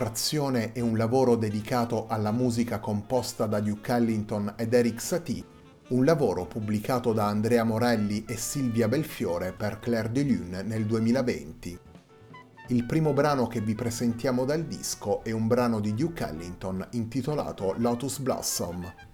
Diffrazione è un lavoro dedicato alla musica composta da Duke Ellington ed Eric Satie, un lavoro pubblicato da Andrea Morelli e Silvia Belfiore per Claire de Lune nel 2020. Il primo brano che vi presentiamo dal disco è un brano di Duke Ellington intitolato Lotus Blossom.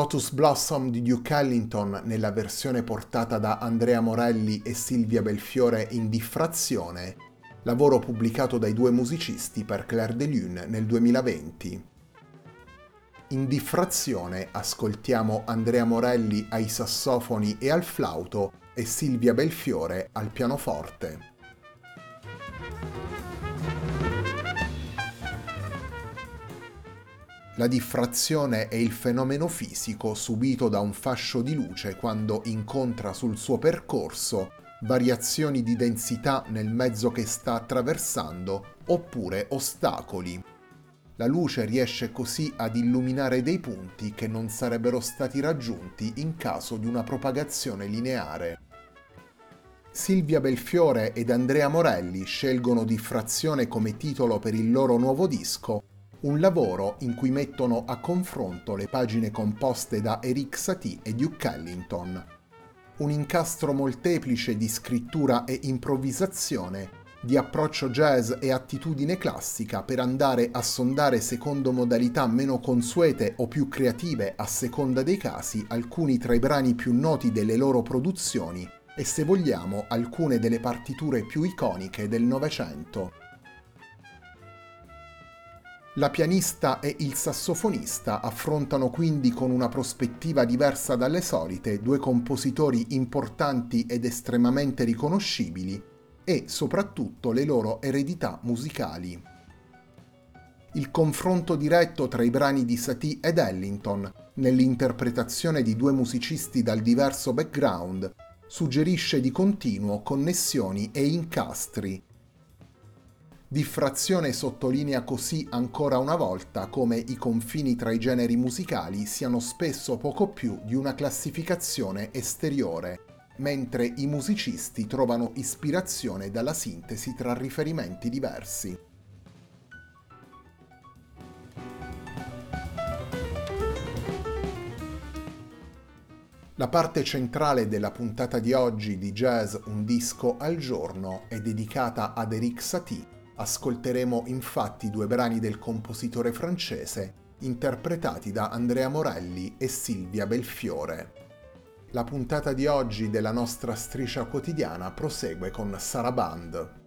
Lotus Blossom di Duke Ellington nella versione portata da Andrea Morelli e Silvia Belfiore in diffrazione, lavoro pubblicato dai due musicisti per Claire de Lune nel 2020. In diffrazione ascoltiamo Andrea Morelli ai sassofoni e al flauto e Silvia Belfiore al pianoforte. La diffrazione è il fenomeno fisico subito da un fascio di luce quando incontra sul suo percorso variazioni di densità nel mezzo che sta attraversando oppure ostacoli. La luce riesce così ad illuminare dei punti che non sarebbero stati raggiunti in caso di una propagazione lineare. Silvia Belfiore ed Andrea Morelli scelgono Diffrazione come titolo per il loro nuovo disco un lavoro in cui mettono a confronto le pagine composte da Eric Satie e Duke Ellington. Un incastro molteplice di scrittura e improvvisazione, di approccio jazz e attitudine classica per andare a sondare secondo modalità meno consuete o più creative a seconda dei casi alcuni tra i brani più noti delle loro produzioni e se vogliamo alcune delle partiture più iconiche del Novecento. La pianista e il sassofonista affrontano quindi con una prospettiva diversa dalle solite due compositori importanti ed estremamente riconoscibili e soprattutto le loro eredità musicali. Il confronto diretto tra i brani di Satie ed Ellington, nell'interpretazione di due musicisti dal diverso background, suggerisce di continuo connessioni e incastri Diffrazione sottolinea così ancora una volta come i confini tra i generi musicali siano spesso poco più di una classificazione esteriore, mentre i musicisti trovano ispirazione dalla sintesi tra riferimenti diversi. La parte centrale della puntata di oggi di Jazz Un disco al giorno è dedicata ad Eric Satie, Ascolteremo infatti due brani del compositore francese interpretati da Andrea Morelli e Silvia Belfiore. La puntata di oggi della nostra striscia quotidiana prosegue con Saraband.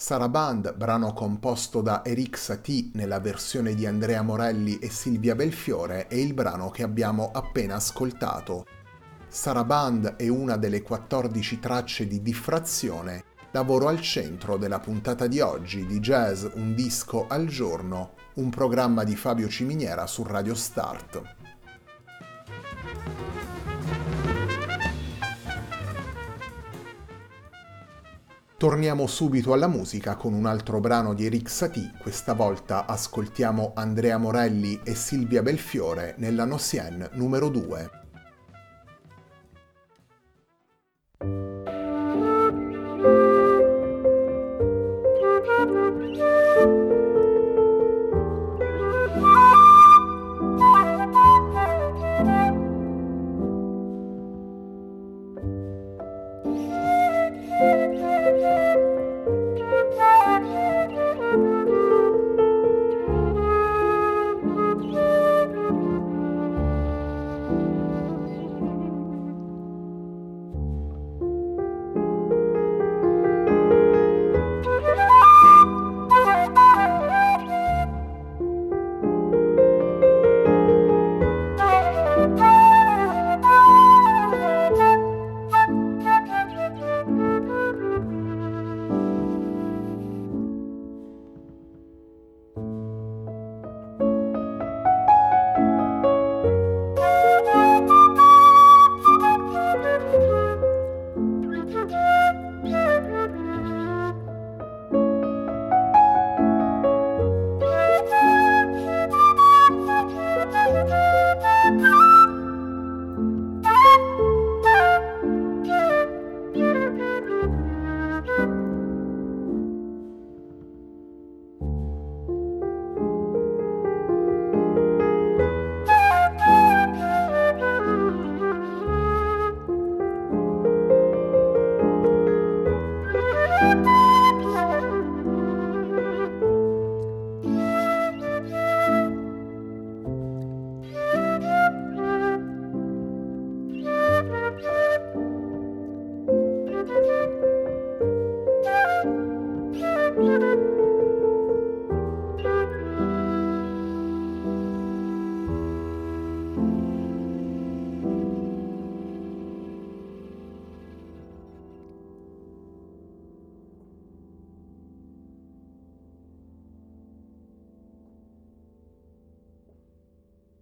Saraband, brano composto da Eric Satie nella versione di Andrea Morelli e Silvia Belfiore, è il brano che abbiamo appena ascoltato. Saraband è una delle 14 tracce di diffrazione, lavoro al centro della puntata di oggi di Jazz Un disco al giorno, un programma di Fabio Ciminiera su Radio Start. Torniamo subito alla musica con un altro brano di Eric Satie, questa volta ascoltiamo Andrea Morelli e Silvia Belfiore nella Nocien numero 2.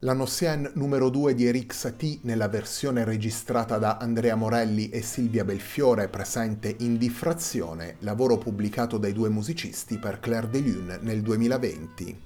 La Nossienne numero 2 di Eric Satie nella versione registrata da Andrea Morelli e Silvia Belfiore presente in Diffrazione, lavoro pubblicato dai due musicisti per Claire de Lune nel 2020.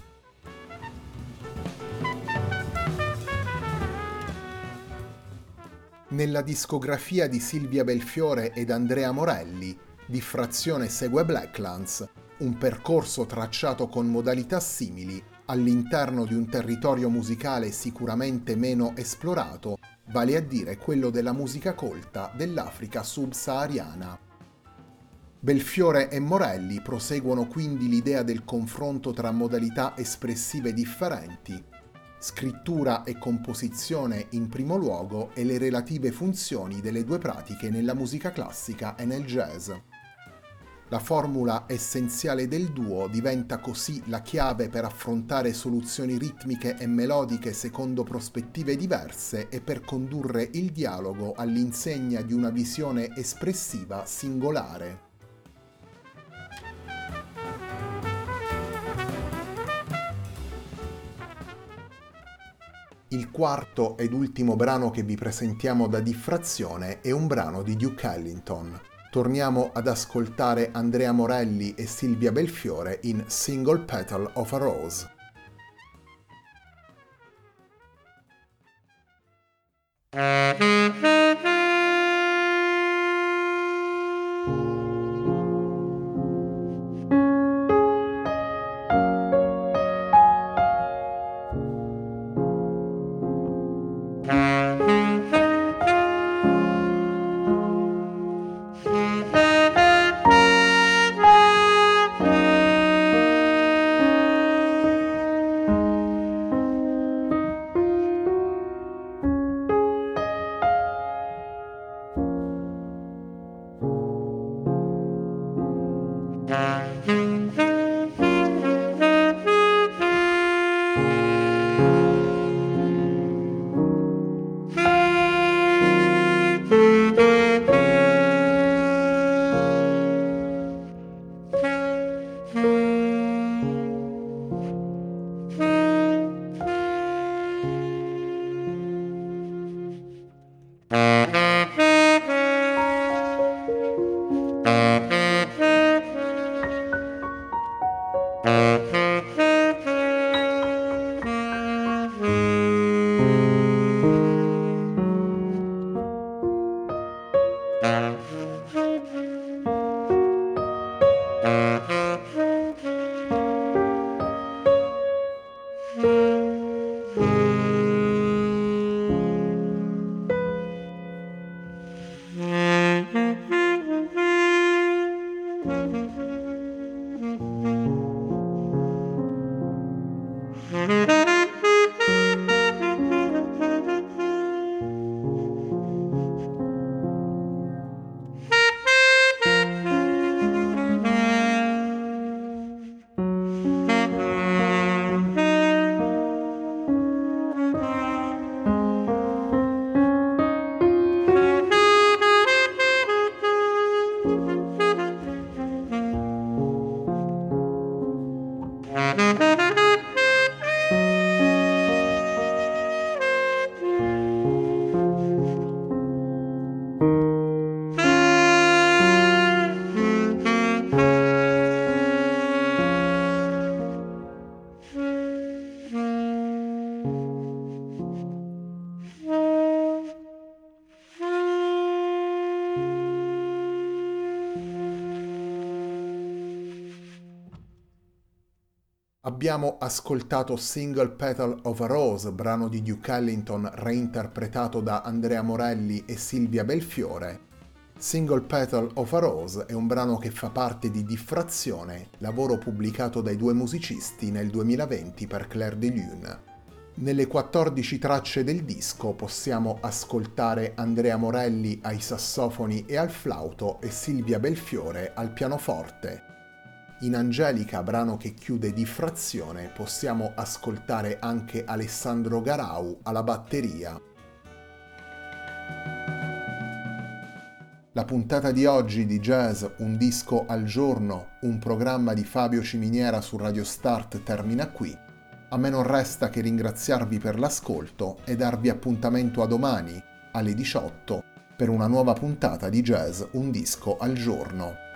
Nella discografia di Silvia Belfiore ed Andrea Morelli, Diffrazione segue Blacklands, un percorso tracciato con modalità simili all'interno di un territorio musicale sicuramente meno esplorato, vale a dire quello della musica colta dell'Africa subsahariana. Belfiore e Morelli proseguono quindi l'idea del confronto tra modalità espressive differenti, scrittura e composizione in primo luogo e le relative funzioni delle due pratiche nella musica classica e nel jazz. La formula essenziale del duo diventa così la chiave per affrontare soluzioni ritmiche e melodiche secondo prospettive diverse e per condurre il dialogo all'insegna di una visione espressiva singolare. Il quarto ed ultimo brano che vi presentiamo da diffrazione è un brano di Duke Ellington, torniamo ad ascoltare Andrea Morelli e Silvia Belfiore in Single Petal of a Rose. Abbiamo ascoltato Single Petal of a Rose, brano di Duke Ellington reinterpretato da Andrea Morelli e Silvia Belfiore. Single Petal of a Rose è un brano che fa parte di Diffrazione, lavoro pubblicato dai due musicisti nel 2020 per Claire de Lune. Nelle 14 tracce del disco possiamo ascoltare Andrea Morelli ai sassofoni e al flauto e Silvia Belfiore al pianoforte. In Angelica, brano che chiude Diffrazione, possiamo ascoltare anche Alessandro Garau alla batteria. La puntata di oggi di Jazz Un disco al giorno, un programma di Fabio Ciminiera su Radio Start termina qui. A me non resta che ringraziarvi per l'ascolto e darvi appuntamento a domani alle 18 per una nuova puntata di Jazz Un disco al giorno.